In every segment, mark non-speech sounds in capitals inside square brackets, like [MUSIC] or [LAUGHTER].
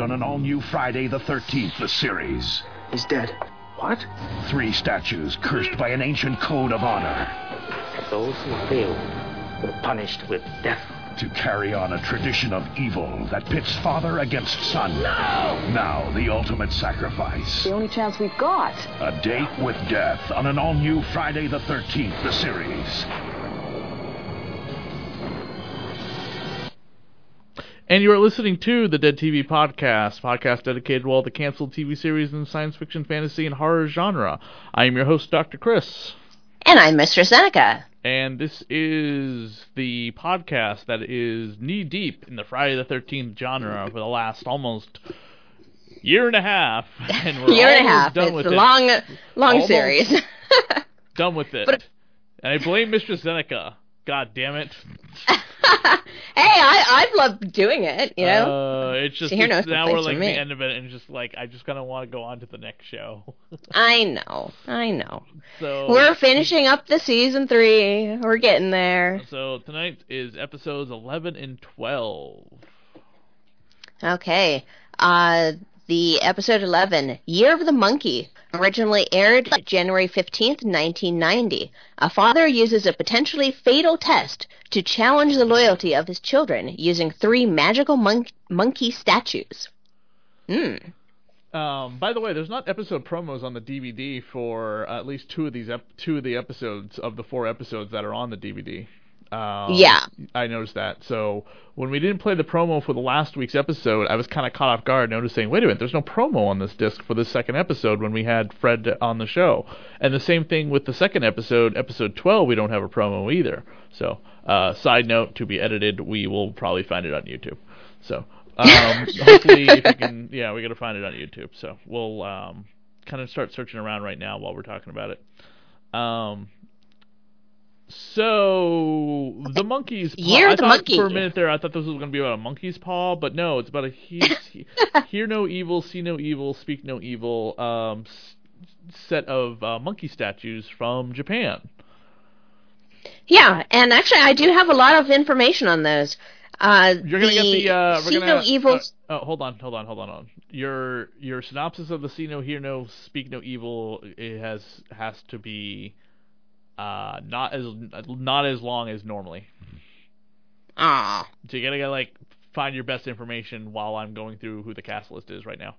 On an all new Friday the 13th, the series. He's dead. What? Three statues cursed by an ancient code of honor Those who fail were punished with death. to carry on a tradition of evil that pits father against son. Now, the ultimate sacrifice. The only chance we've got. A date with death on an all new Friday the 13th, the series. And you are listening to the Dead TV Podcast, podcast dedicated to all the canceled TV series in the science fiction, fantasy, and horror genre. I am your host, Dr. Chris, And I'm Mr. Zeneca. and this is the podcast that is knee deep in the Friday the 13th genre for the last almost year and a half. [LAUGHS] And we're Year and a half. Done It's with a it. long, long Almost. series. [LAUGHS] Done with it. But- and I blame Mr. Zeneca. God damn it. [LAUGHS] hey, I I've loved doing it. You know, Uh, it's just here, no now we're like the end of it, and just like I just kind of want to go on to the next show. [LAUGHS] I know, I know. so We're finishing up the season three. We're getting there. So tonight is episodes eleven and twelve. Okay. Uh, the episode eleven, Year of the Monkey, originally aired January fifteenth, nineteen ninety. A father uses a potentially fatal test to challenge the loyalty of his children using three magical monk- monkey statues. Hmm. Um, by the way, there's not episode promos on the DVD for at least two of these ep- two of the episodes of the four episodes that are on the DVD. Um, Yeah. I noticed that. So when we didn't play the promo for the last week's episode, I was kind of caught off guard, noticing, wait a minute, there's no promo on this disc for the second episode when we had Fred on the show. And the same thing with the second episode, episode 12, we don't have a promo either. So, uh, side note to be edited, we will probably find it on YouTube. So, um, [LAUGHS] hopefully, if you can, yeah, we got to find it on YouTube. So we'll um, kind of start searching around right now while we're talking about it. Um, so the monkey's [LAUGHS] paw. Year I the thought monkey. for a minute there. I thought this was going to be about a monkey's paw, but no, it's about a he, [LAUGHS] he- hear no evil, see no evil, speak no evil. Um, s- set of uh, monkey statues from Japan. Yeah, and actually, I do have a lot of information on those. Uh, You're gonna get the. Uh, we're See gonna. No Evil. Uh, oh, hold on, hold on, hold on, on. Your your synopsis of the see no, hear no, speak no evil. It has has to be, uh, not as not as long as normally. Aw. So you gotta get like find your best information while I'm going through who the cast list is right now.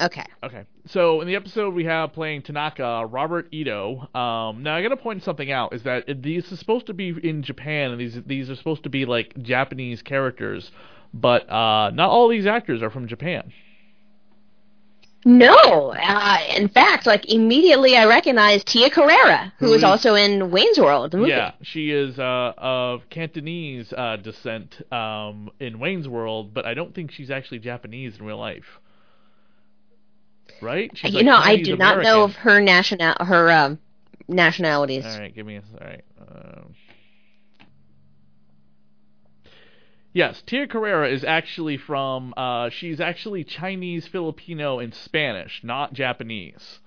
Okay. Okay, so in the episode we have playing Tanaka Robert Ito. Um, now I gotta point something out is that it, these are supposed to be in Japan, and these these are supposed to be like Japanese characters, but uh, not all these actors are from Japan. No, uh, in fact, like immediately I recognized Tia Carrere, who Who was is- also in Wayne's World, the movie. Yeah, she is uh, of Cantonese uh, descent um, in Wayne's World, but I don't think she's actually Japanese in real life. Right? She's you like know, I Chinese do not know of her national her um, nationalities. All right, give me a all right. Um, yes, Tia Carrere is actually from. Uh, she's actually Chinese, Filipino, and Spanish, not Japanese.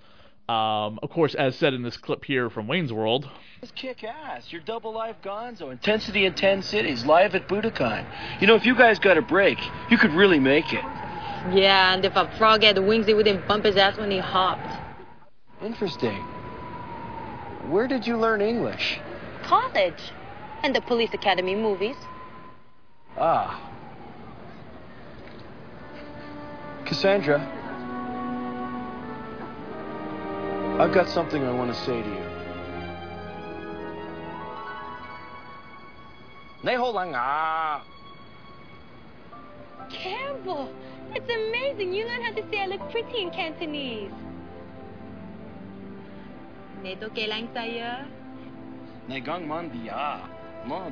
Um, of course, as said in this clip here from Wayne's World. It's kick ass. You're double live gonzo. Intensity in 10 cities. Live at Budokan. You know, if you guys got a break, you could really make it. Yeah, and if a frog had wings, they wouldn't bump his ass when he hopped. Interesting. Where did you learn English? College. And the police academy movies. Ah. Cassandra, I've got something I want to say to you. 你好冷啊！ Campbell, it's amazing. You learned how to say I look pretty in Cantonese. 你都几靓仔啊！你讲乜嘢啊？我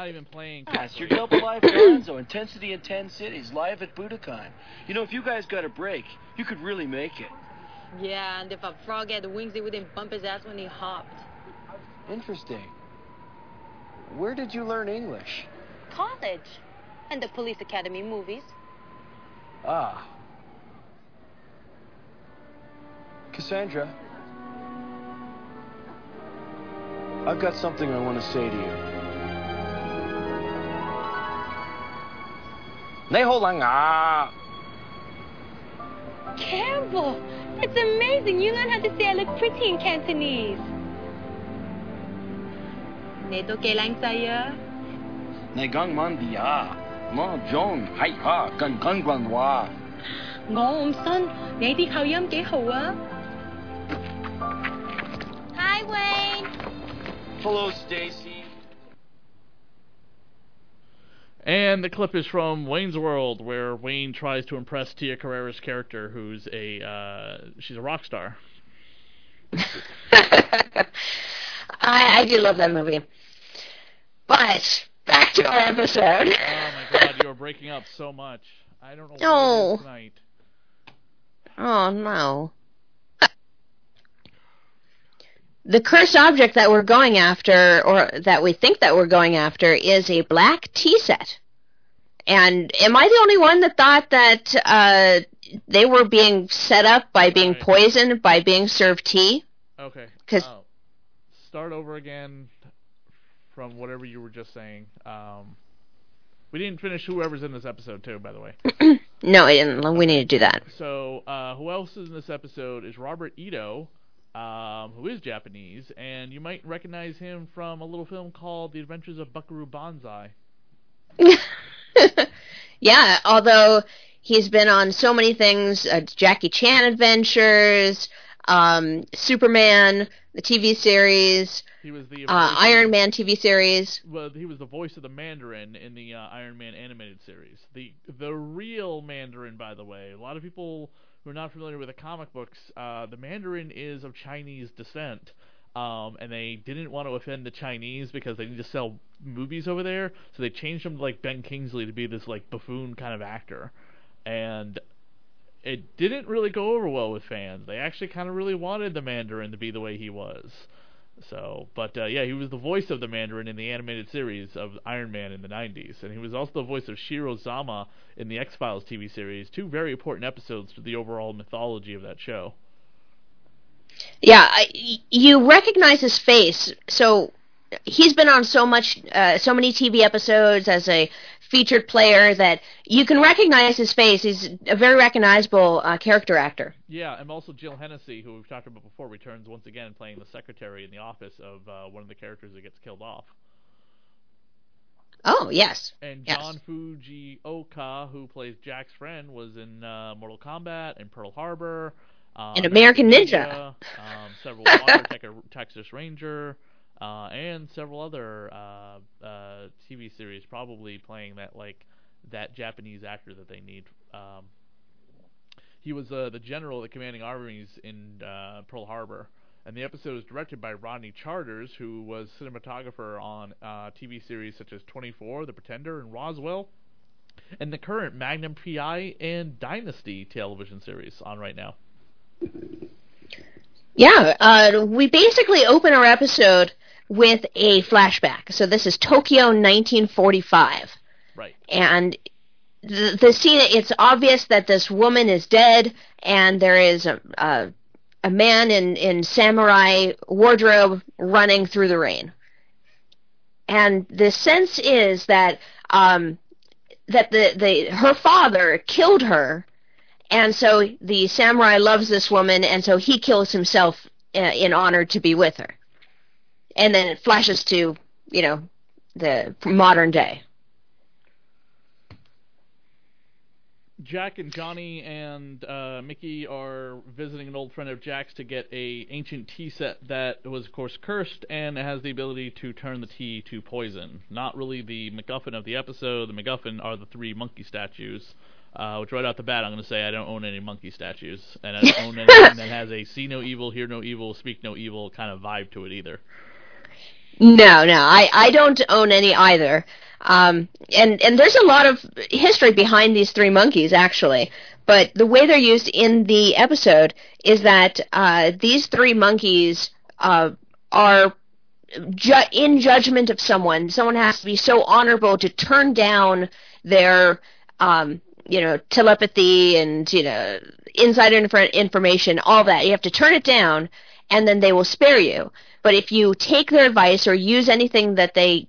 no, it's not even playing. Yes, your double live Gonzo, Intensity in 10 Cities, live at Budokan. You know, if you guys got a break, you could really make it. Yeah, and if a frog had wings, it wouldn't bump his ass when he hopped. Interesting. Where did you learn English? College. And the police academy movies. Ah. Cassandra, I've got something I want to say to you. 你好冷啊！ Campbell, it's amazing. You learned how to say I look pretty in Cantonese. 你都几靓仔啊！你讲乜嘢啊？我用系啊，跟跟惯话。我唔信，你啲口音几好啊！Hi Wayne， Hello, Stacy. And the clip is from Wayne's World, where Wayne tries to impress Tia Carrere's character, who's a uh, she's a rock star. [LAUGHS] I, I do love that movie. But back to our episode. Oh my god, you are breaking up so much. I don't know No. Oh no. The cursed object that we're going after, or that we think that we're going after, is a black tea set. And am I the only one that thought that uh, they were being set up by being Right. poisoned by being served tea? Okay. 'Cause- oh. start over again from whatever you were just saying. Um, we didn't finish whoever's in this episode too, by the way. [CLEARS THROAT] No, I didn't. We need to do that. So, uh, who else is in this episode is Robert Ito, um, who is Japanese, and you might recognize him from a little film called The Adventures of Buckaroo Banzai. [LAUGHS] yeah, although he's been on so many things uh, Jackie Chan Adventures, um, Superman, the TV series, He was the uh, Iron Man TV series. Well, he was the voice of the Mandarin in the uh, Iron Man animated series. The the real Mandarin, by the way. A lot of people who are not familiar with the comic books, uh, the Mandarin is of Chinese descent. Um, and they didn't want to offend the Chinese because they need to sell movies over there, so they changed him to like Ben Kingsley to be this like buffoon kind of actor, and it didn't really go over well with fans. They actually kind of really wanted the Mandarin to be the way he was. So, but uh, yeah, he was the voice of the Mandarin in the animated series of Iron Man in the 90s, and he was also the voice of Shiro Zama in the X Files TV series. Two very important episodes to the overall mythology of that show. Yeah, I, you recognize his face. So he's been on so much, uh, so many TV episodes as a featured player that you can recognize his face. He's a very recognizable uh, character actor. Yeah, and also Jill Hennessy, who we've talked about before, returns once again playing the secretary in the office of uh, one of the characters that gets killed off. Oh yes, And Yes. John Fujioka, who plays Jack's friend, was in uh, Mortal Kombat and Pearl Harbor. Um, And American Ninja. um, several [LAUGHS] Walker Texas Ranger, uh, and several other uh, uh, TV series, probably playing that like that Japanese actor that they need. Um, he was uh, the general the commanding armies in uh, Pearl Harbor, and the episode was directed by Rodney Charters, who was cinematographer on uh, TV series such as 24, The Pretender, and Roswell, and the current Magnum PI and Dynasty television series on right now. yeah. Uh, we basically open our episode with a flashback. So this is Tokyo 1945. Right. And the, the scene, it's obvious that this woman is dead, and there is a, a, a man in, in samurai wardrobe running through the rain. And the sense is that um, that the, the her father killed her, and so the samurai loves this woman, and so he kills himself uh, in honor to be with her. And then it flashes to you know the modern day. Jack and Johnny and uh, Mickey are visiting an old friend of Jack's to get a ancient tea set that was, of course, cursed and has the ability to turn the tea to poison. Not really the MacGuffin of the episode. The MacGuffin are the three monkey statues. Uh, which right out the bat, I'm going to say I don't own any monkey statues, and I don't own anything [LAUGHS] that has a see no evil, hear no evil, speak no evil kind of vibe to it either. No, no, I, I don't own any either. Um, and and there's a lot of history behind these three monkeys actually. But the way they're used in the episode is that uh, these three monkeys uh, are ju- in judgment of someone. Someone has to be so honorable to turn down their um, you know telepathy and you know insider inf- information, all that. You have to turn it down, and then they will spare you. But if you take their advice or use anything that they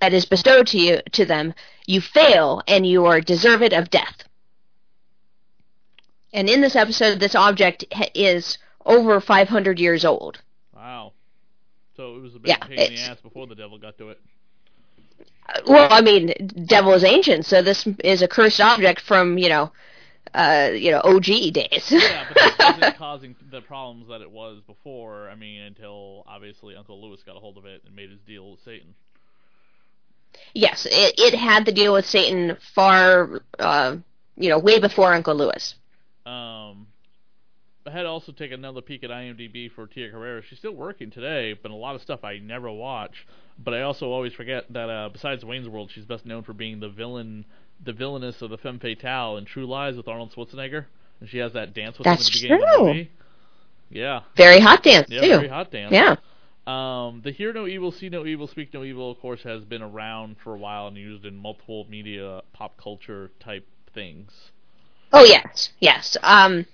that is bestowed to you to them, you fail and you are deserved of death. And in this episode, this object is over 500 years old. Wow. So it was a big Yeah, pain in the ass before the devil got to it. Well, I mean, devil is ancient, so this is a cursed object from you know, uh, you know, OG days. Yeah, but [LAUGHS] that wasn't causing the problems that it was before. I mean, until obviously Uncle Lewis got a hold of it and made his deal with Satan. yes, it, it had to deal with Satan far, uh, you know, way before Uncle Lewis. Um, I had also take another peek at IMDb for Tia Carrere. She's still working today, but a lot of stuff I never watch. But I also always forget that uh, besides Wayne's World, she's best known for being the villain, the villainess of the femme fatale in True Lies with Arnold Schwarzenegger, and she has that dance with him at That's the beginning of the movie. Yeah, Very hot dance yeah, too. very hot dance. Yeah. Um, the Hear No Evil, See No Evil, Speak No Evil, of course, has been around for a while and used in multiple media, pop culture type things. Oh yes, yes. Um,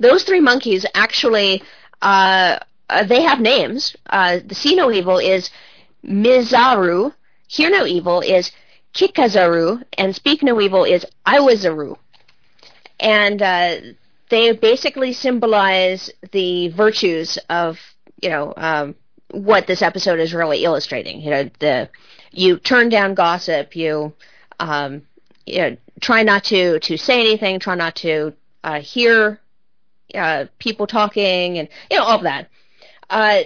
those three monkeys actually, uh, uh, they have names. Uh, the See No Evil is Mizaru. Hear No Evil is Kikazaru, and Speak No Evil is Iwazaru. And uh, they basically symbolize the virtues of you know um, what this episode is really illustrating. You know, the you turn down gossip, you um, you know, try not to to say anything, try not to uh, hear uh, people talking, and you know all of that. Uh,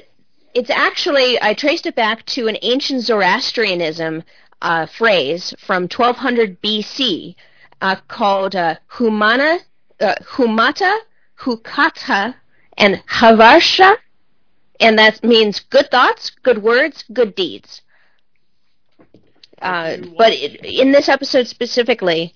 it's actually I traced it back to an ancient Zoroastrianism uh, phrase from 1200 BC uh, called uh, humana, uh, humata, hukata, and havarsha, and that means good thoughts, good words, good deeds. Uh, but it, in this episode specifically,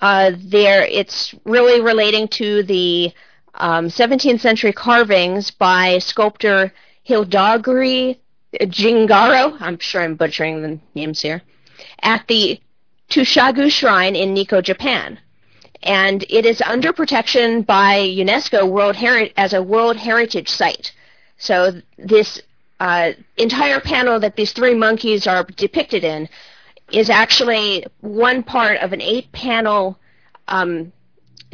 uh, there it's really relating to the um, 17th century carvings by sculptor Hildagri Jingaro. I'm sure I'm butchering the names here. At the Tushagu Shrine in Nikko, Japan. And it is under protection by UNESCO World Heri- as a World Heritage Site. So this uh, entire panel that these three monkeys are depicted in is actually one part of an eight-panel um,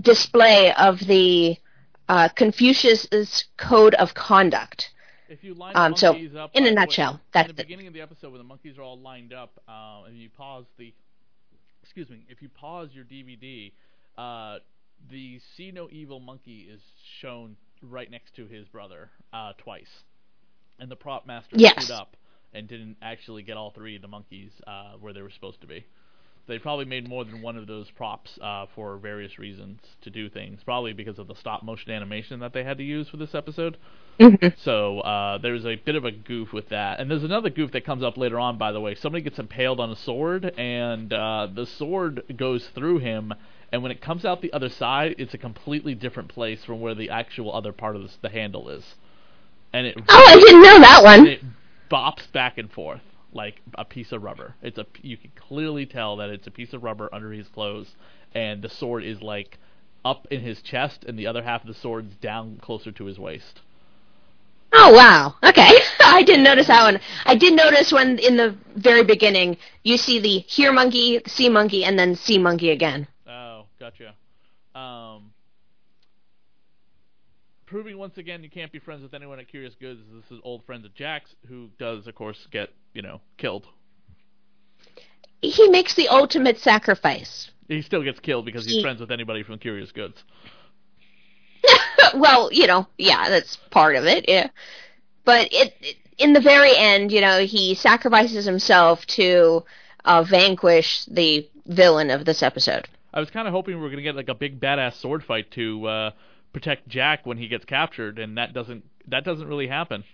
display of the uh, Confucius Code of Conduct. If you line Um, so, up, in a way- nutshell, that's in the it. beginning of the episode when the monkeys are all lined up, uh, and you pause the, excuse me, if you pause your DVD, uh, the See No Evil monkey is shown right next to his brother uh, twice, and the prop master Yes. screwed up and didn't actually get all three of the monkeys uh, where they were supposed to be. They probably made more than one of those props uh, for various reasons to do things. Probably because of the stop motion animation that they had to use for this episode. So uh, there's a bit of a goof with that, and there's another goof that comes up later on. By the way, somebody gets impaled on a sword, and uh, the sword goes through him, and when it comes out the other side, it's a completely different place from where the actual other part of the, the handle is, and it Oh, I didn't know that and one. it bops back and forth like a piece of rubber. It's a you can clearly tell that it's a piece of rubber under his clothes, and the sword is like up in his chest, and the other half of the sword's down closer to his waist. Oh wow. Okay. [LAUGHS] I didn't notice that one. I did notice when in the very beginning you see the here monkey, sea monkey, and then sea monkey again. Oh, gotcha. Um, proving once again you can't be friends with anyone at Curious Goods. This is old friend of Jack's, who does, of course, get you know killed. He makes the ultimate sacrifice. He still gets killed because he's He- friends with anybody from Curious Goods. [LAUGHS] well, you know, yeah, that's part of it. Yeah, but it, it in the very end, you know, he sacrifices himself to uh, vanquish the villain of this episode. I was kind of hoping we were gonna get like a big badass sword fight to uh, protect Jack when he gets captured, and that doesn't that doesn't really happen.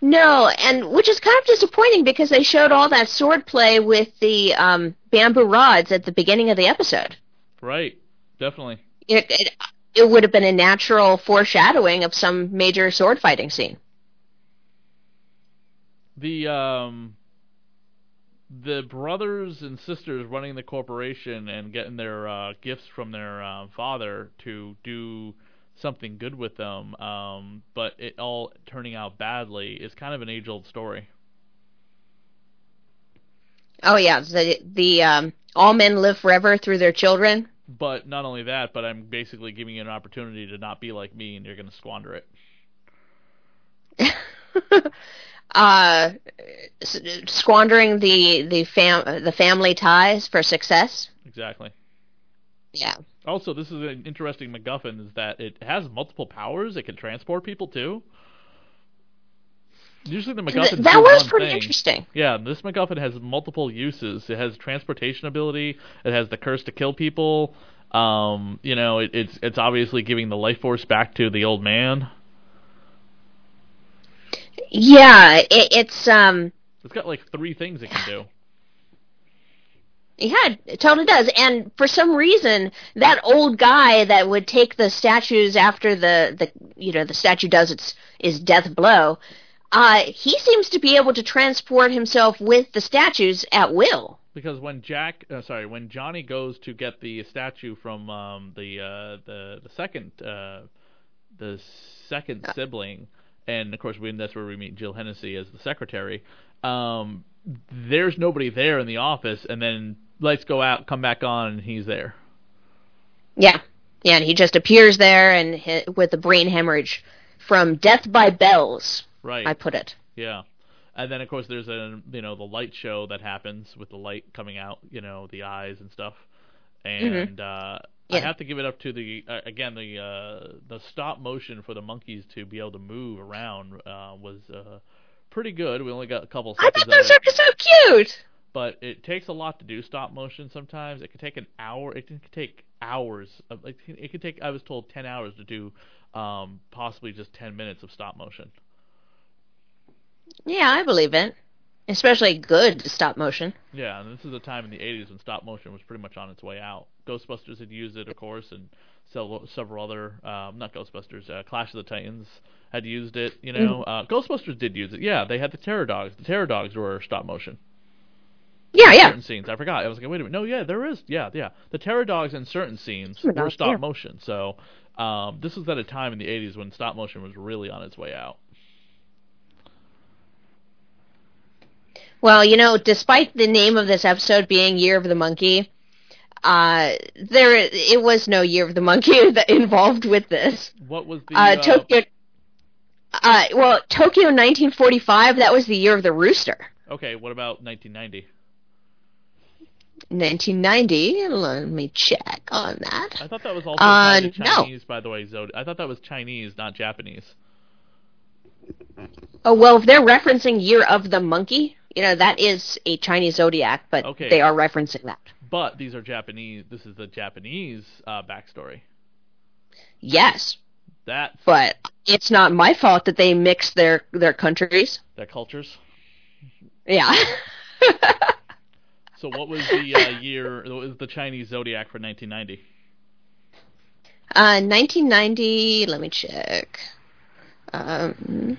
No, and which is kind of disappointing because they showed all that sword play with the um, bamboo rods at the beginning of the episode. Right? Definitely. It, it, it would have been a natural foreshadowing of some major sword fighting scene. the um the brothers and sisters running the corporation and getting their uh, gifts from their uh, father to do something good with them, um, but it all turning out badly is kind of an age old story. Oh yeah, the the um, all men live forever through their children. But not only that, but I'm basically giving you an opportunity to not be like me, and you're going to squander it. [LAUGHS] uh, squandering the the fam the family ties for success. Exactly. Yeah. Also, this is an interesting MacGuffin is that it has multiple powers. It can transport people too. Usually, the Th- MacGuffin that was pretty thing. interesting. Yeah, this MacGuffin has multiple uses. It has transportation ability. It has the curse to kill people. Um, you know, it, it's it's obviously giving the life force back to the old man. Yeah, it, it's um It's got like three things it can do. Yeah, it totally does. And for some reason, that old guy that would take the statues after the, the you know the statue does its its death blow, uh, he seems to be able to transport himself with the statues at will. Because when Jack, uh, sorry, when Johnny goes to get the statue from um, the uh, the the second uh, the second sibling, and of course we, that's where we meet Jill Hennessy as the secretary. Um, there's nobody there in the office, and then lights go out, come back on, and he's there. Yeah, yeah, and he just appears there and hit with a brain hemorrhage from death by bells. Right. I put it. Yeah. And then of course there's a you know the light show that happens with the light coming out, you know, the eyes and stuff. And uh I have to give it up to the uh, again the uh the stop motion for the monkeys to be able to move around uh was uh pretty good. We only got a couple I thought those of were it, so cute. but it takes a lot to do stop motion sometimes. It could take an hour, it can take hours. Of, like it could take I was told 10 hours to do um possibly just 10 minutes of stop motion. Yeah, I believe it. Especially good stop motion. Yeah, and this is a time in the 80s when stop motion was pretty much on its way out. Ghostbusters had used it, of course, and several, several other, um, not Ghostbusters, uh, Clash of the Titans had used it, you know. Uh, Ghostbusters did use it. Yeah, they had the Terror Dogs. The Terror Dogs were stop motion. Yeah, yeah. Certain scenes. I forgot. I was like, wait a minute. No, yeah, there is. Yeah, yeah. The Terror Dogs in certain scenes Terror were stop yeah. motion. So um, this was at a time in the 80s when stop motion was really on its way out. Well, you know, despite the name of this episode being Year of the Monkey, uh, there it was no Year of the Monkey [LAUGHS] that involved with this. What was the. Uh, Tokyo. Uh, well, Tokyo 1945. That was the year of the rooster. Okay, what about 1990? 1990. Let me check on that. I thought that was also Uh, of no. Chinese, by the way, Zod. I thought that was Chinese, not Japanese. Oh well, if they're referencing Year of the Monkey, you know that is a Chinese zodiac, but Okay. they are referencing that. But these are Japanese. This is the Japanese uh, backstory. Yes, That's but it's not my fault that they mix their their countries. their cultures. Yeah. So what was the uh, year? What was the Chinese zodiac for 1990? Uh, 1990. Let me check. Um,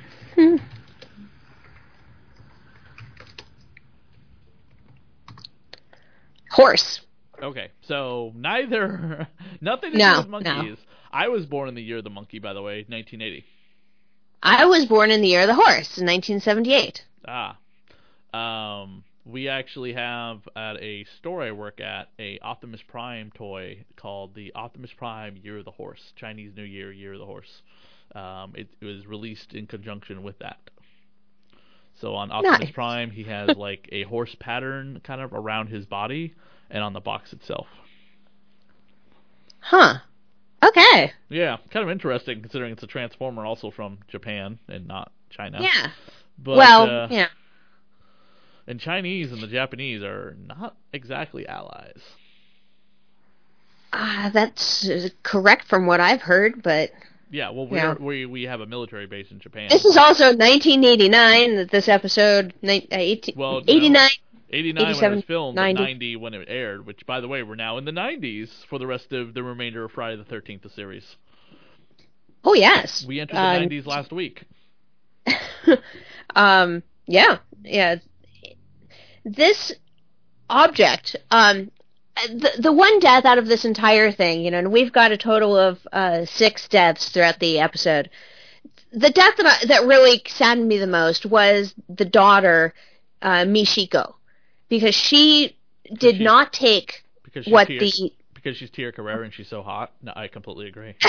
Horse. Okay, so neither [LAUGHS] nothing to No, do with no. monkeys. I was born in the year of the monkey, by the way, 1980. I was born in the year of the horse in 1978. Ah, um, we actually have at a store I work at a Optimus Prime toy called the Optimus Prime Year of the Horse, Chinese New Year Year of the Horse. Um, it, it was released in conjunction with that. So on Optimus Nice. Prime, he has [LAUGHS] like a horse pattern kind of around his body and on the box itself. Huh. Okay. Yeah, kind of interesting considering it's a transformer also from Japan and not China. Yeah. But, well, uh, yeah. and Chinese and the Japanese are not exactly allies. Ah, that's uh, correct from what I've heard, but Yeah, well, we Yeah. we we have a military base in Japan. this is also 1989. This episode, uh, 18, Well, no. 89. 89 when it 87, was filmed, 90. 90 when it aired. Which, by the way, we're now in the 90s for the rest of the remainder of Friday the 13th, the series. Oh yes. We entered the Uh, 90s last week. [LAUGHS] um. Yeah. Yeah. This object. Um. The the one death out of this entire thing, you know, and we've got a total of uh, six deaths throughout the episode. The death that I, that really saddened me the most was the daughter, uh, Mishiko, because she did she- not take what Tia, the because she's Tia Carrere and she's so hot. No, I completely agree. [LAUGHS]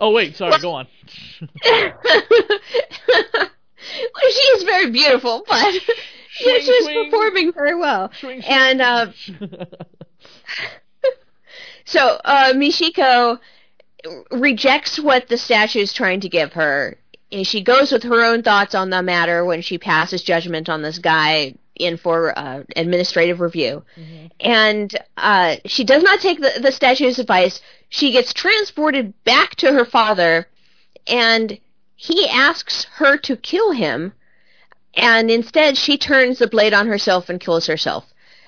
oh wait, sorry, go on. [LAUGHS] well, she is very beautiful, but [LAUGHS] Swing, she was swing. performing very well. Swing. And uh, [LAUGHS] so uh, Mishiko rejects what the statue is trying to give her. And she goes with her own thoughts on the matter when she passes judgment on this guy in for uh, administrative review. And uh, she does not take the, the statue's advice. She gets transported back to her father, and he asks her to kill him. And instead, she turns the blade on herself and kills herself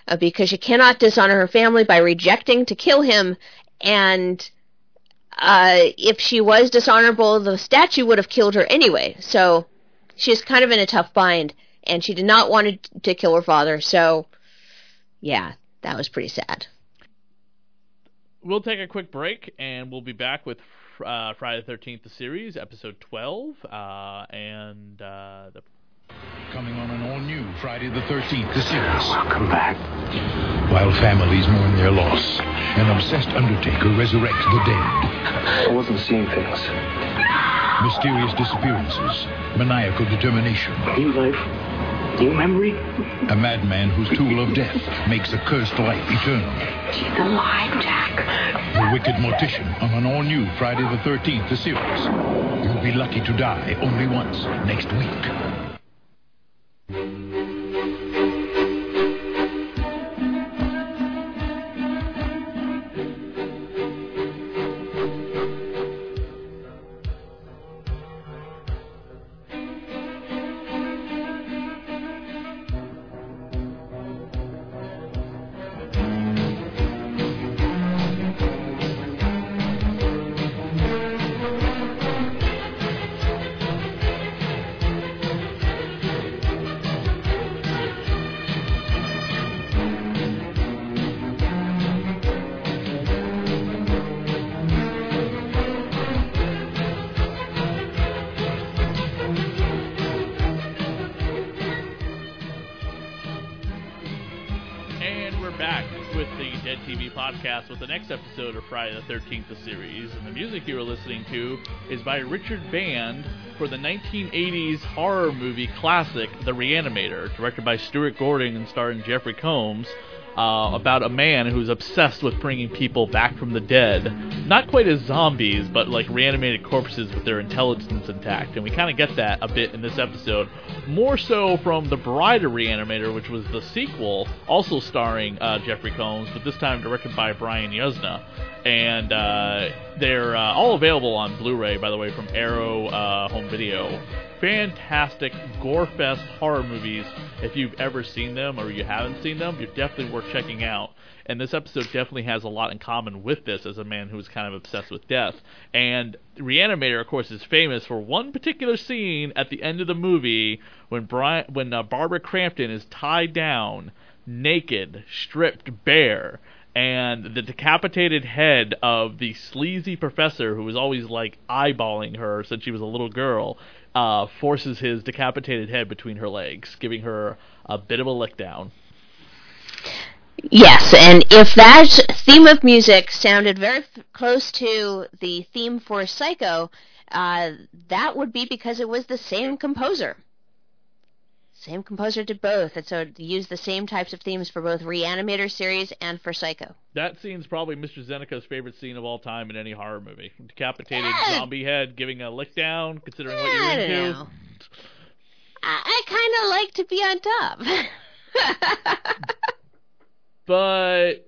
uh, because she cannot dishonor her family by rejecting to kill him. And uh, if she was dishonorable, the statue would have killed her anyway. So she's kind of in a tough bind, and she did not want to, kill her father. So, yeah, that was pretty sad. We'll take a quick break, and we'll be back with uh, Friday the 13th, the series, episode 12, uh, and uh, the Coming on an all new Friday the 13th, the series. Welcome back. While families mourn their loss, an obsessed undertaker resurrects the dead. I wasn't seeing things. Mysterious disappearances, maniacal determination. New life, new memory. A madman whose tool of death makes a cursed life eternal. She's alive, Jack. The Wicked Mortician on an all new Friday the 13th, the series. You'll be lucky to die only once next week. Friday the 13th, the series. And the music you are listening to is by Richard Band for the 1980s horror movie classic, The Reanimator, directed by Stuart Gordon and starring Jeffrey Combs. Uh, about a man who's obsessed with bringing people back from the dead. Not quite as zombies, but like reanimated corpses with their intelligence intact. And we kind of get that a bit in this episode. More so from The Bride of Reanimator, which was the sequel, also starring uh, Jeffrey Combs, but this time directed by Brian Yuzna. And uh, they're uh, all available on Blu ray, by the way, from Arrow uh, Home Video fantastic gore fest horror movies if you've ever seen them or you haven't seen them you're definitely worth checking out and this episode definitely has a lot in common with this as a man who's kind of obsessed with death. And Reanimator, of course, is famous for one particular scene at the end of the movie when Brian, when uh, Barbara Crampton is tied down, naked, stripped bare, and the decapitated head of the sleazy professor who was always like eyeballing her since she was a little girl uh, forces his decapitated head between her legs, giving her a bit of a lick down. Yes, and if that theme of music sounded very f- close to the theme for Psycho, uh, that would be because it was the same composer. Same composer did both, and so it used the same types of themes for both Reanimator series and for Psycho. That scene's probably Mr. Zeneca's favorite scene of all time in any horror movie. Decapitated Yeah. zombie head giving a lick down, considering what you're I into. know. I, I kind of like to be on top. [LAUGHS] But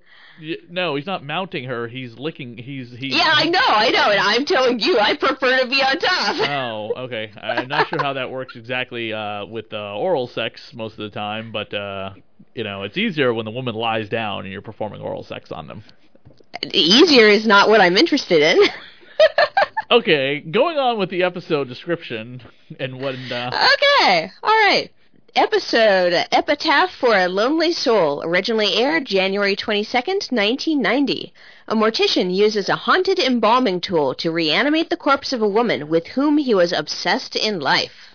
no, he's not mounting her. He's licking. He's he's. yeah, I know, I know, and I'm telling you, I prefer to be on top. [LAUGHS] Oh, okay. I'm not sure how that works exactly uh, with uh, oral sex most of the time, but uh, you know, it's easier when the woman lies down and you're performing oral sex on them. Easier is not what I'm interested in. [LAUGHS] Okay, going on with the episode description and what. Uh, Okay, all right. Episode Epitaph for a Lonely Soul originally aired January 22nd, 1990. A mortician uses a haunted embalming tool to reanimate the corpse of a woman with whom he was obsessed in life.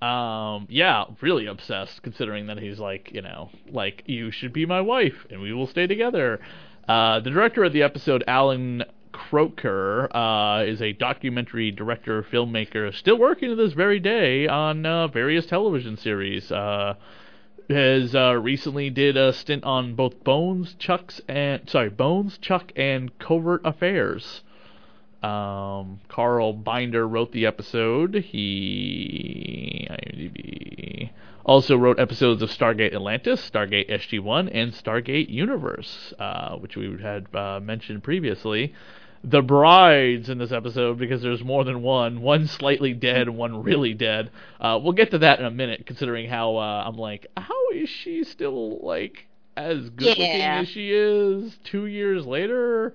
Um, yeah, really obsessed, considering that he's like, you know, like, you should be my wife, and we will stay together. Uh, the director of the episode, Alan Kroeker, uh, is a documentary director, filmmaker, still working to this very day on uh, various television series. Uh, has uh, recently did a stint on both Bones, Chuck's, and sorry, Bones, Chuck, and Covert Affairs. Um, Carl Binder wrote the episode. He IMDb also wrote episodes of Stargate Atlantis, Stargate SG-1, and Stargate Universe, uh, which we had uh, mentioned previously. The brides in this episode because there's more than one. One slightly dead, and one really dead. Uh, we'll get to that in a minute, considering how uh, I'm like, how is she still like as good looking as she is two years later?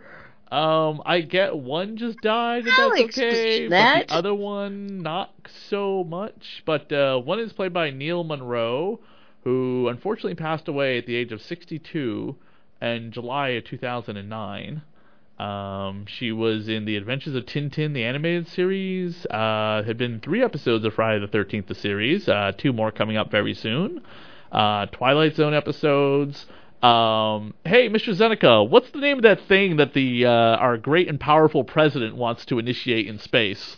Um, I get one just died, and I'll that's okay. But the other one, not so much. But uh, one is played by Neil Munro, who unfortunately passed away at the age of 62 in July of 2009. Um, she was in The Adventures of Tintin, the animated series. Uh, had been three episodes of Friday the 13th, the series. Uh, two more coming up very soon. Uh, Twilight Zone episodes. Um, hey, Mr. Zeneca, what's the name of that thing that the uh, our great and powerful president wants to initiate in space?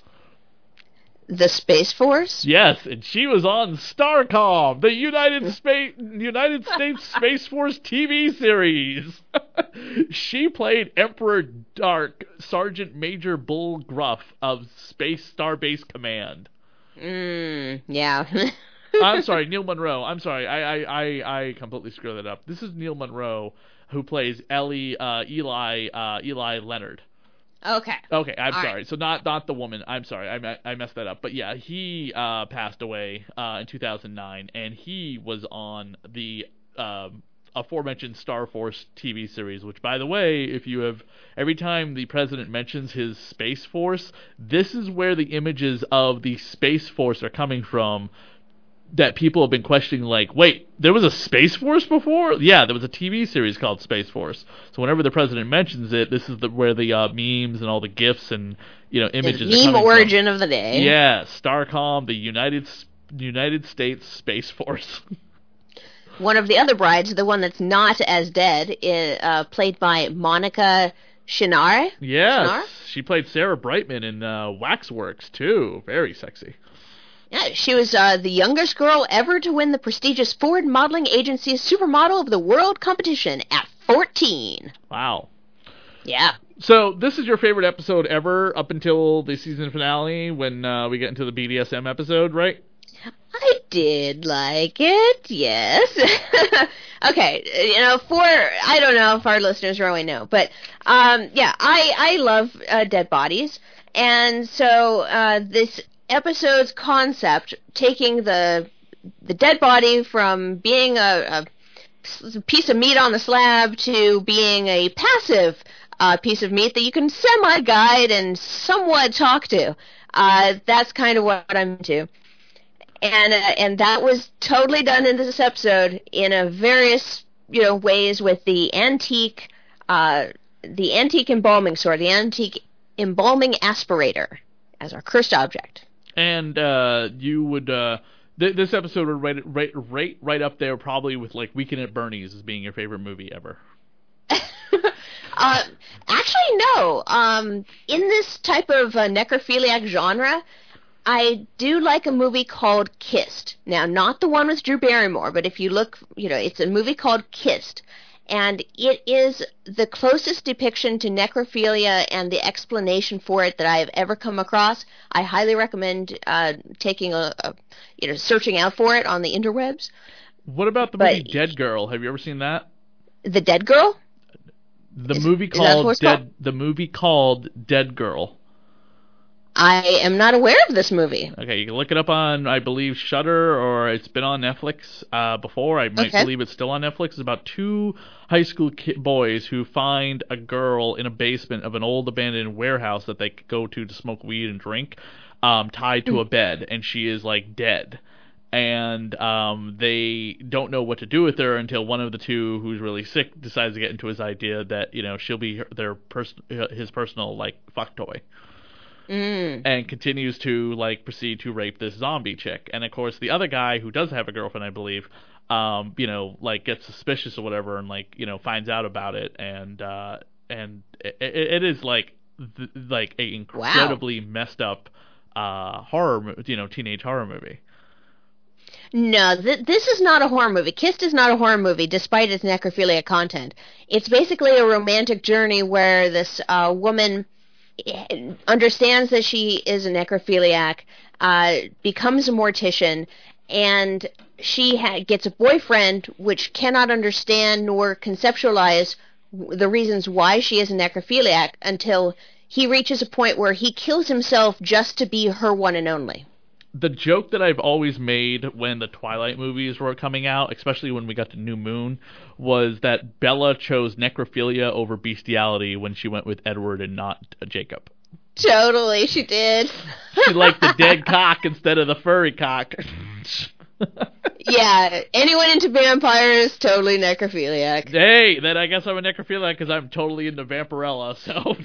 The Space Force? Yes, and she was on Starcom, the United [LAUGHS] Space United States Space Force TV series. [LAUGHS] she played Emperor Dark, Sergeant Major Bull Gruff of Space Starbase Command. Mmm, yeah. [LAUGHS] I'm sorry, Neil Munro. I'm sorry, I, I, I, I completely screwed that up. This is Neil Munro who plays Ellie uh, Eli uh, Eli Leonard. Okay. Okay, I'm All sorry. right. So not not the woman. I'm sorry. I I messed that up. But yeah, he uh, passed away uh, in 2009, and he was on the um aforementioned Star Force TV series. Which, by the way, if you have every time the president mentions his space force, this is where the images of the space force are coming from. That people have been questioning, like, wait, there was a Space Force before? Yeah, there was a TV series called Space Force. So whenever the president mentions it, this is the, where the uh, memes and all the gifs and you know images. the meme origin of the day. Yeah, Starcom, the United United States Space Force. [LAUGHS] One of the other brides, the one that's not as dead, is uh, played by Monika Schnarre. yes, Snar? she played Sarah Brightman in uh, Waxworks too. Very sexy. Yeah, she was uh, the youngest girl ever to win the prestigious Ford Modeling Agency's Supermodel of the World competition at 14. Wow. Yeah. So this is your favorite episode ever up until the season finale when uh, we get into the BDSM episode, right? I did like it, yes. [LAUGHS] okay, you know, for I don't know if our listeners really know, but um, yeah, I I love uh, dead bodies, and so uh, this episode's concept, taking the the dead body from being a piece of meat on the slab to being a passive uh, piece of meat that you can semi-guide and somewhat talk to. Uh, that's kind of what I'm into. And uh, and that was totally done in this episode in a various you know ways with the antique uh, the antique embalming sword, the antique embalming aspirator as our cursed object. And uh, you would uh, th- this episode would rate right right right up there probably with like Weekend at Bernie's as being your favorite movie ever. [LAUGHS] Uh, actually, no. Um, in this type of uh, necrophiliac genre, I do like a movie called Kissed. Now, not the one with Drew Barrymore, but if you look, you know, it's a movie called Kissed. And it is the closest depiction to necrophilia and the explanation for it that I have ever come across. I highly recommend uh, taking a, a, you know, searching out for it on the interwebs. What about the But- movie Dead Girl? Have you ever seen that? The Dead Girl? The Is- movie is that what called Dead. called? The movie called Dead Girl. I am not aware of this movie. Okay, you can look it up on, I believe, Shudder, or it's been on Netflix uh, before. I might Okay. believe it's still on Netflix. It's about two high school ki- boys who find a girl in a basement of an old abandoned warehouse that they go to to smoke weed and drink, um, tied to a bed, and she is like dead. And um, they don't know what to do with her until one of the two, who's really sick, decides to get into his idea that you know she'll be their pers- his personal like fuck toy Mm. and continues to like proceed to rape this zombie chick. And of course, the other guy who does have a girlfriend, I believe, um, you know, like gets suspicious or whatever, and like you know finds out about it, and uh, and it, it is like th- like a incredibly messed up uh horror, you know, teenage horror movie. No, th- this is not a horror movie. Kissed is not a horror movie, despite its necrophilia content. It's basically a romantic journey where this uh, woman understands that she is a necrophiliac, uh, becomes a mortician, and she ha- gets a boyfriend which cannot understand nor conceptualize the reasons why she is a necrophiliac until he reaches a point where he kills himself just to be her one and only. The joke that I've always made when the Twilight movies were coming out, especially when we got to New Moon, was that Bella chose necrophilia over bestiality when she went with Edward and not uh, Jacob. Totally, she did. She liked the dead [LAUGHS] cock instead of the furry cock. yeah, anyone into vampires, totally necrophiliac. hey, then I guess I'm a necrophiliac because I'm totally into Vampirella. So,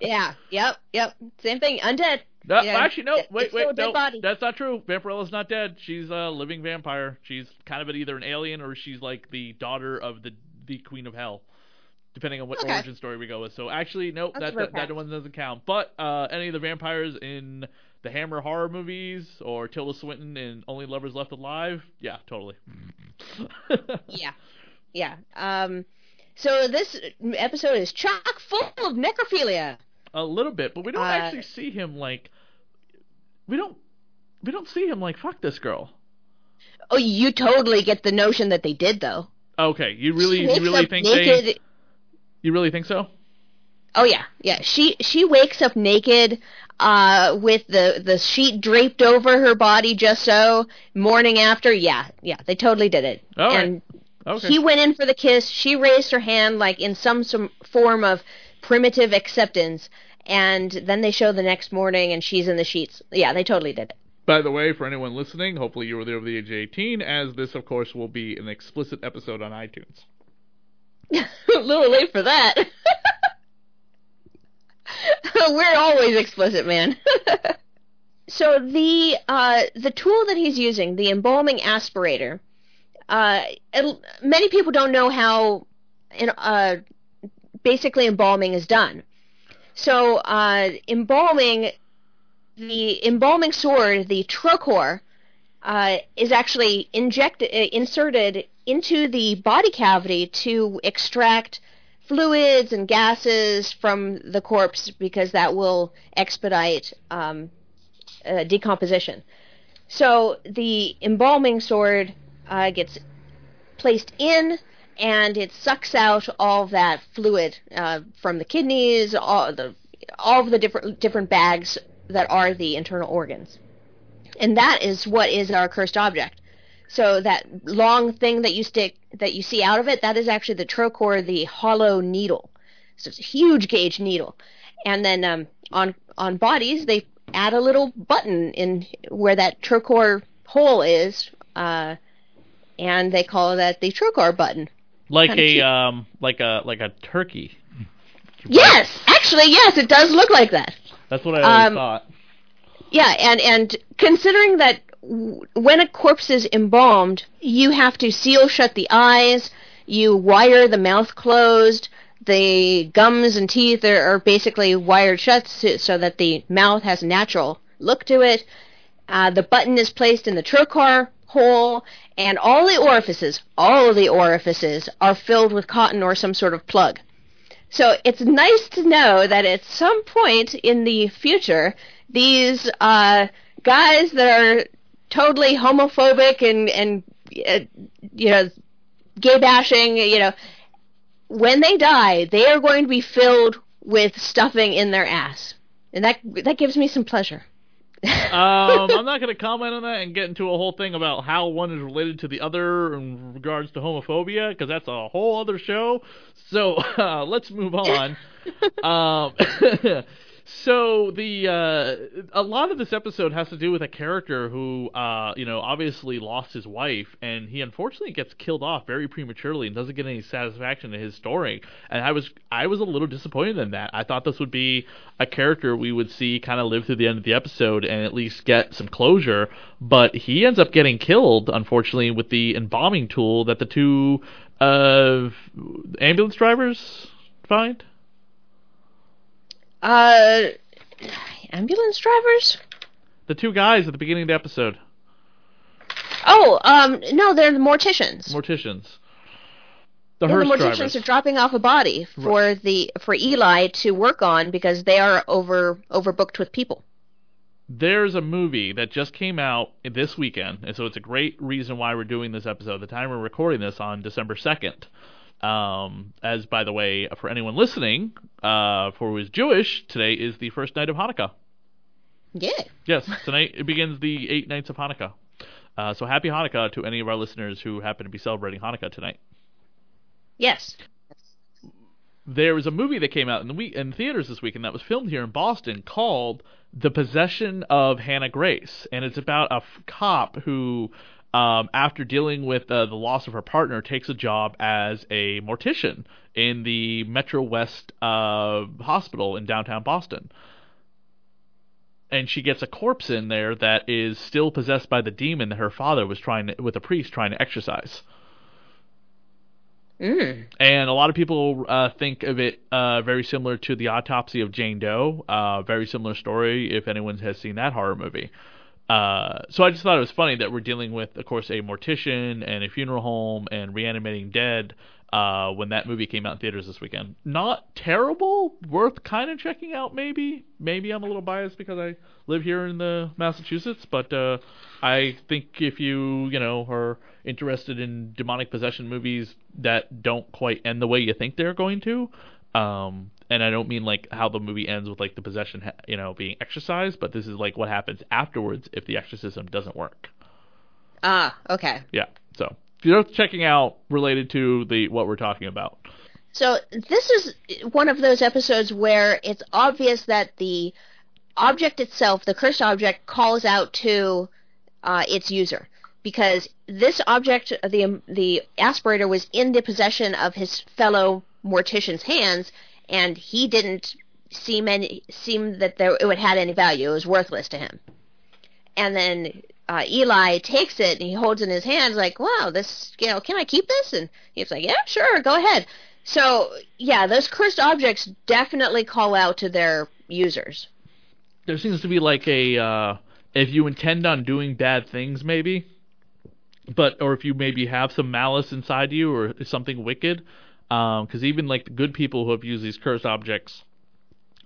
Yeah, yep, yep. Same thing. Undead. No, Yeah. actually, no, It- wait, it's wait, no, body. that's not true. Vampirella's not dead. She's a living vampire. She's kind of either an alien or she's like the daughter of the the Queen of Hell. Depending on what Okay. origin story we go with. So actually, no, that, that that one doesn't count. But uh, any of the vampires in the Hammer horror movies or Tilda Swinton in Only Lovers Left Alive, yeah, totally. [LAUGHS] Yeah, yeah. Um, so this episode is chock full of necrophilia. a little bit, but we don't Uh, actually see him like we don't we don't see him like fuck this girl. Oh, you totally get the notion that they did, though. Okay, you really you really think naked. they you really think so? Oh yeah, yeah. She she wakes up naked, uh, with the the sheet draped over her body just so. Morning after, yeah, yeah. They totally did it. Right. and Okay. He went in for the kiss. She raised her hand like in some some form of primitive acceptance, and then they show the next morning, and she's in the sheets. Yeah, they totally did it. By the way, for anyone listening, hopefully you were there over the age of 18, as this, of course, will be an explicit episode on iTunes. [LAUGHS] a little late for that. [LAUGHS] We're always explicit, man. [LAUGHS] so the uh, the tool that he's using, the embalming aspirator, uh, it- many people don't know how, in, uh, basically embalming is done. So uh, embalming, the embalming sword, the trocar, uh, is actually injected, uh, inserted into the body cavity to extract fluids and gases from the corpse because that will expedite um, uh, decomposition. So the embalming sword uh, gets placed in, and it sucks out all that fluid uh, from the kidneys, all the all of the different different bags that are the internal organs, and that is what is our cursed object. So that long thing that you stick that you see out of it, that is actually the trocar, the hollow needle. So it's a huge gauge needle. And then um, on on bodies, they add a little button in where that trocar hole is, uh, and they call that the trocar button. Like Kinda a cute. um, like a like a turkey. Yes, actually, yes, it does look like that. That's what I always Um, thought. Yeah, and and considering that w- when a corpse is embalmed, you have to seal shut the eyes, you wire the mouth closed, the gums and teeth are, are basically wired shut so, so that the mouth has a natural look to it. Uh, the button is placed in the trocar hole, and all the orifices, all of the orifices, are filled with cotton or some sort of plug. So it's nice to know that at some point in the future, these uh, guys that are totally homophobic and and uh, you know gay bashing, you know, when they die, they are going to be filled with stuffing in their ass, and that that gives me some pleasure. Um, I'm not going to comment on that and get into a whole thing about how one is related to the other in regards to homophobia because that's a whole other show. So [LAUGHS] uh, let's move on. [LAUGHS] um, [LAUGHS] so the uh, a lot of this episode has to do with a character who, uh, you know, obviously lost his wife, and he unfortunately gets killed off very prematurely and doesn't get any satisfaction in his story. And I was I was a little disappointed in that. I thought this would be a character we would see kind of live through the end of the episode and at least get some closure. But he ends up getting killed, unfortunately, with the embalming tool that the two uh, ambulance drivers find. Uh, ambulance drivers? The two guys at the beginning of the episode, Oh, um, no, they're the morticians. morticians. The Yeah, the morticians drivers. are dropping off a body for the for Eli to work on because they are over overbooked with people. There's a movie that just came out this weekend, and so it's a great reason why we're doing this episode. The time we're recording this on December 2nd. Um, as by the way, for anyone listening, uh, for who is Jewish, today is the first night of Hanukkah. Yeah. Yes, tonight it begins the eight nights of Hanukkah. Uh, so happy Hanukkah to any of our listeners who happen to be celebrating Hanukkah tonight. Yes. there was a movie that came out in the week in theaters this weekend that was filmed here in Boston called The Possession of Hannah Grace, and it's about a f- cop who, um, after dealing with uh, the loss of her partner, takes a job as a mortician in the Metro West uh, hospital in downtown Boston. And she gets a corpse in there that is still possessed by the demon that her father was trying to, with a priest trying to exorcise. Mm. And a lot of people uh, think of it uh, very similar to the autopsy of Jane Doe. Uh, very similar story if anyone has seen that horror movie. Uh, so I just thought it was funny that we're dealing with, of course, a mortician and a funeral home and reanimating dead uh, when that movie came out in theaters this weekend. Not terrible, worth kind of checking out. Maybe, maybe I'm a little biased because I live here in the Massachusetts, but uh, I think if you you know are interested in demonic possession movies that don't quite end the way you think they're going to, um, and I don't mean like how the movie ends with like the possession ha- you know being exercised, but this is like what happens afterwards if the exorcism doesn't work. Ah, okay. Yeah, so if you're checking out related to the what we're talking about. So this is one of those episodes where it's obvious that the object itself, the cursed object, calls out to uh, its user because this object, the the aspirator, was in the possession of his fellow mortician's hands, and he didn't seem any seem that there it had any value. It was worthless to him. And then uh, Eli takes it and he holds it in his hands like, "Wow, this you know, can I keep this?" And he's like, "Yeah, sure, go ahead." So yeah, those cursed objects definitely call out to their users. There seems to be like a uh, if you intend on doing bad things, maybe, but or if you maybe have some malice inside you or something wicked, because even like the good people who have used these cursed objects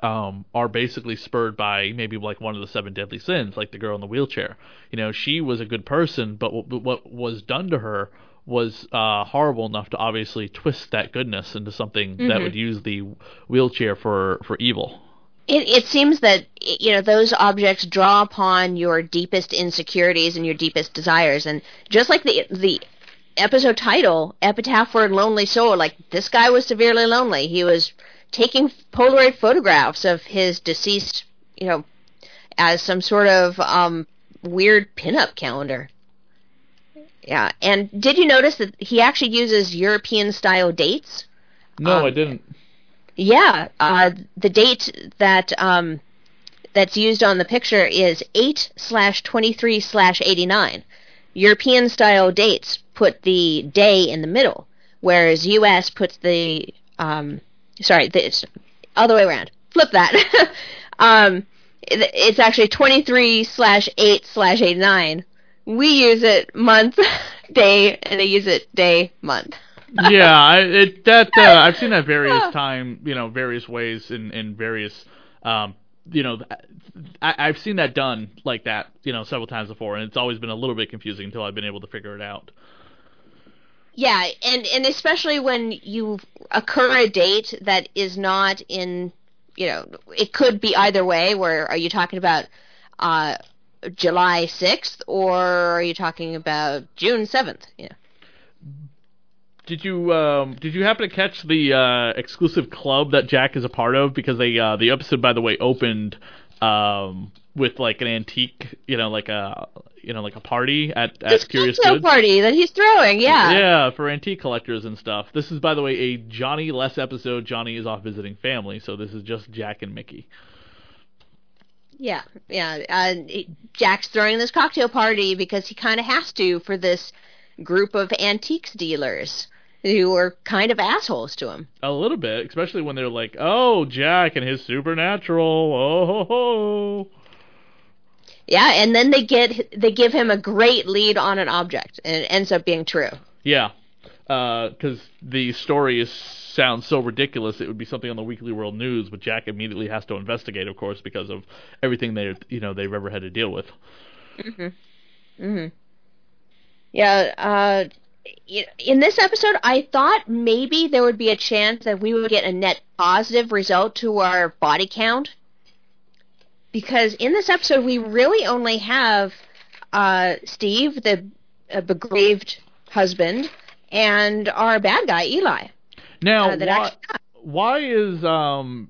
um, are basically spurred by maybe like one of the seven deadly sins, like the girl in the wheelchair. You know, she was a good person, but what, but what was done to her was uh, horrible enough to obviously twist that goodness into something that Mhm. would use the wheelchair for for evil. it, it seems that you know those objects draw upon your deepest insecurities and your deepest desires, and just like the the episode title, "Epitaph for a Lonely Soul," like this guy was severely lonely. He was taking Polaroid photographs of his deceased, you know, as some sort of um, weird pinup calendar. Yeah, and did you notice that he actually uses European style dates? No, Um, I didn't. Yeah, uh, the date that um, that's used on the picture is eight slash twenty three slash eighty nine. European style dates put the day in the middle, whereas U.S. puts the um, sorry, this other way around. Flip that. [LAUGHS] um, it- it's actually twenty three slash eight slash eighty nine. We use it month, [LAUGHS] day, and they use it day, month. [LAUGHS] yeah, I, it that uh, I've seen that various time, you know, various ways in in various, um, you know, I, I've seen that done like that, you know, several times before, and it's always been a little bit confusing until I've been able to figure it out. Yeah, and and especially when you occur a date that is not in, you know, it could be either way. Where are you talking about uh, July sixth, or are you talking about June seventh? Yeah. Did you um, did you happen to catch the uh, exclusive club that Jack is a part of? Because they uh, the episode, by the way, opened um, with like an antique, you know, like a you know like a party at at This Curious cocktail Goods. party that he's throwing. Yeah. Yeah, for antique collectors and stuff. This is, by the way, a Johnny less episode. Johnny is off visiting family, so this is just Jack and Mickey. Yeah, yeah. Uh, Jack's throwing this cocktail party because he kind of has to for this group of antiques dealers who are kind of assholes to him. A little bit, especially when they're like, "Oh, Jack and his supernatural." Oh ho ho. Yeah, and then they get they give him a great lead on an object, and it ends up being true. Yeah, because the story is sounds so ridiculous. It would be something on the Weekly World News, but Jack immediately has to investigate, of course, because of everything they you know they've ever had to deal with. Mhm. Mhm. Yeah, uh, in this episode, I thought maybe there would be a chance that we would get a net positive result to our body count. Because in this episode, we really only have uh, Steve, the uh, begraved husband, and our bad guy, Eli. Now, uh, that why, actually why is um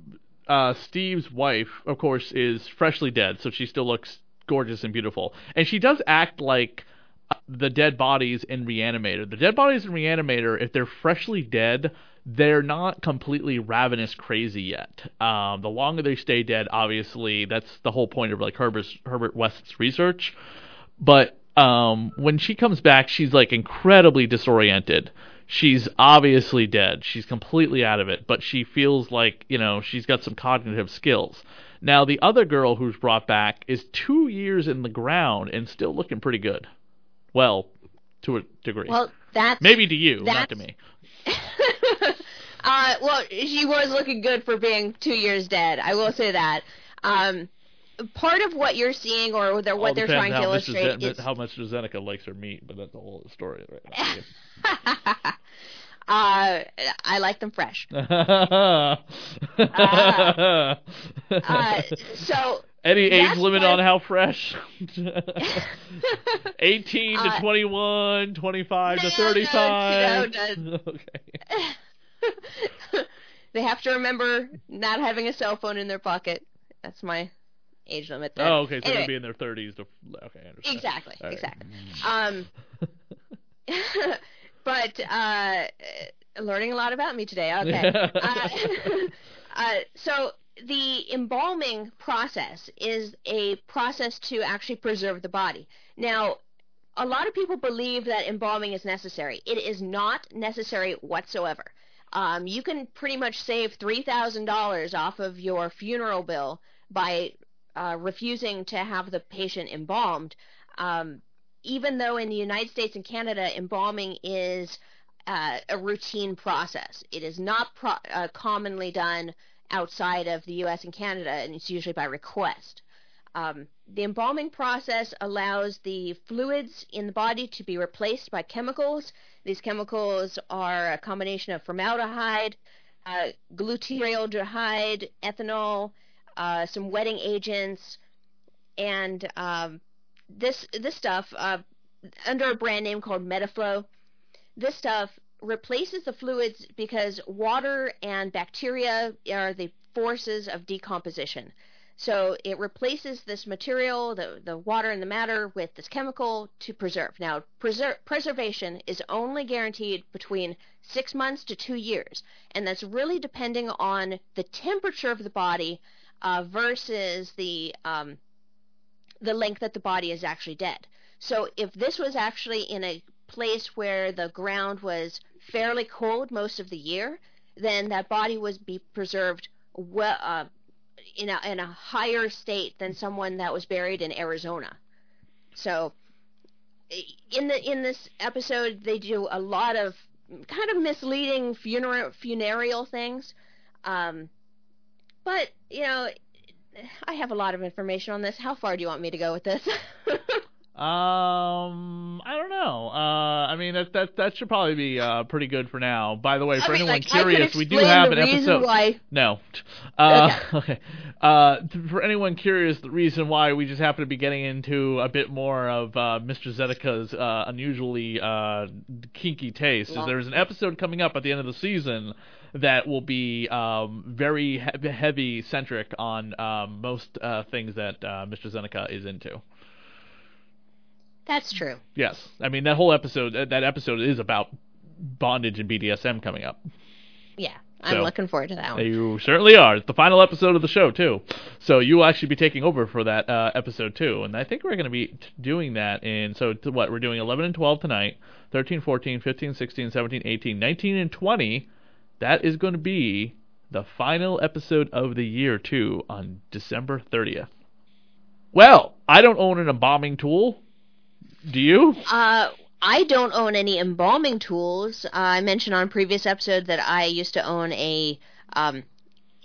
uh Steve's wife, of course, is freshly dead, so she still looks gorgeous and beautiful, and she does act like uh, the dead bodies in Reanimator. The dead bodies in Reanimator, if they're freshly dead, they're not completely ravenous crazy yet. Um, the longer they stay dead, obviously, that's the whole point of like Herbert's, Herbert West's research. But um, when she comes back, she's like incredibly disoriented. She's obviously dead. She's completely out of it, but she feels like, you know, she's got some cognitive skills. Now, the other girl who's brought back is two years in the ground and still looking pretty good. Well, to a degree. Well, that's Maybe to you, not to me. Uh, well, she was looking good for being two years dead. I will say that. Um, part of what you're seeing, or the, what they're trying to illustrate, Mrs. is how much Zeneca likes her meat, but that's a whole story right now. [LAUGHS] uh, I like them fresh. [LAUGHS] Uh, so Any age limit on how fresh? [LAUGHS] 18 to Uh, 21, 25 to no, 35. no, no, okay. [LAUGHS] they have to remember not having a cell phone in their pocket. That's my age limit. There. Oh, okay. So Anyway. they'll be in their 30s to. Okay, I understand. Exactly, right. exactly. Um, [LAUGHS] but uh, learning a lot about me today. Okay. uh, [LAUGHS] uh, so the embalming process is a process to actually preserve the body. Now, a lot of people believe that embalming is necessary. It is not necessary whatsoever. Um, you can pretty much save three thousand dollars off of your funeral bill by uh, refusing to have the patient embalmed. Um, even though in the United States and Canada, embalming is uh, a routine process, it is not pro- uh, commonly done outside of the U.S. and Canada, and it's usually by request. Um, the embalming process allows the fluids in the body to be replaced by chemicals. These chemicals are a combination of formaldehyde, uh, glutaraldehyde, ethanol, uh, some wetting agents, and um, this this stuff uh, under a brand name called Metaflow. This stuff replaces the fluids because water and bacteria are the forces of decomposition. So it replaces this material, the, the water and the matter, with this chemical to preserve. Now, preser- preservation is only guaranteed between six months to two years, and that's really depending on the temperature of the body uh, versus the um, the length that the body is actually dead. So if this was actually in a place where the ground was fairly cold most of the year, then that body would be preserved well, uh, in a in a higher state than someone that was buried in Arizona. So in the in this episode they do a lot of kind of misleading funeral funereal things. Um, but you know, I have a lot of information on this. How far do you want me to go with this? [LAUGHS] Um, I don't know. Uh, I mean that that that should probably be uh pretty good for now. By the way, for I mean, anyone like, curious, we do have an episode. why- No. [LAUGHS] Uh, okay. [LAUGHS] Uh, for anyone curious, the reason why we just happen to be getting into a bit more of uh, Mr. Zeneca's uh, unusually uh, kinky taste is there's an episode coming up at the end of the season that will be um, very he- heavy centric on um, most uh, things that uh, Mr. Zeneca is into. That's true. Yes, I mean that whole episode. uh, That episode is about bondage and BDSM coming up. Yeah, I'm So- looking forward to that one. You certainly are. It's the final episode of the show too, so you will actually be taking over for that uh, episode too. And I think we're going to be t- doing that in. So to what we're doing 11 and 12 tonight, 13, 14, 15, 16, 17, 18, 19, and 20. That is going to be the final episode of the year too on December 30th. Well, I don't own an embalming tool. Do you? Uh, I don't own any embalming tools. Uh, I mentioned on a previous episode that I used to own a um,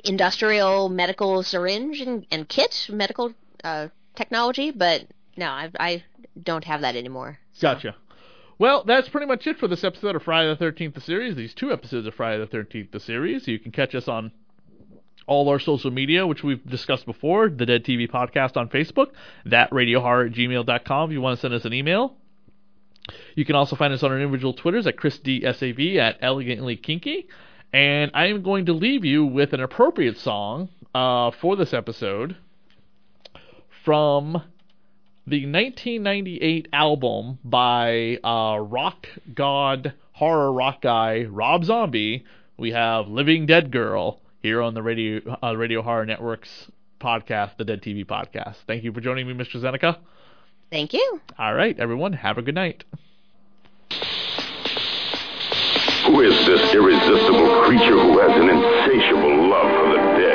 industrial medical syringe and, and kit, medical uh, technology, but no, I, I don't have that anymore. Gotcha. Well, that's pretty much it for this episode of Friday the 13th, the series. These two episodes of Friday the 13th, the series. You can catch us on all our social media, which we've discussed before. The Dead TV Podcast on Facebook, that at gmail.com if you want to send us an email. You can also find us on our individual Twitters at ChrisDSAV at Elegantly Kinky. And I am going to leave you with an appropriate song uh, for this episode from the 1998 album by uh, rock god, horror rock guy Rob Zombie. We have "Living Dead Girl" here on the radio uh, Radio Horror Network's podcast, the Dead TV Podcast. Thank you for joining me, Mr. Zeneca. Thank you. All right, everyone, have a good night. Who is this irresistible creature who has an insatiable love for the dead?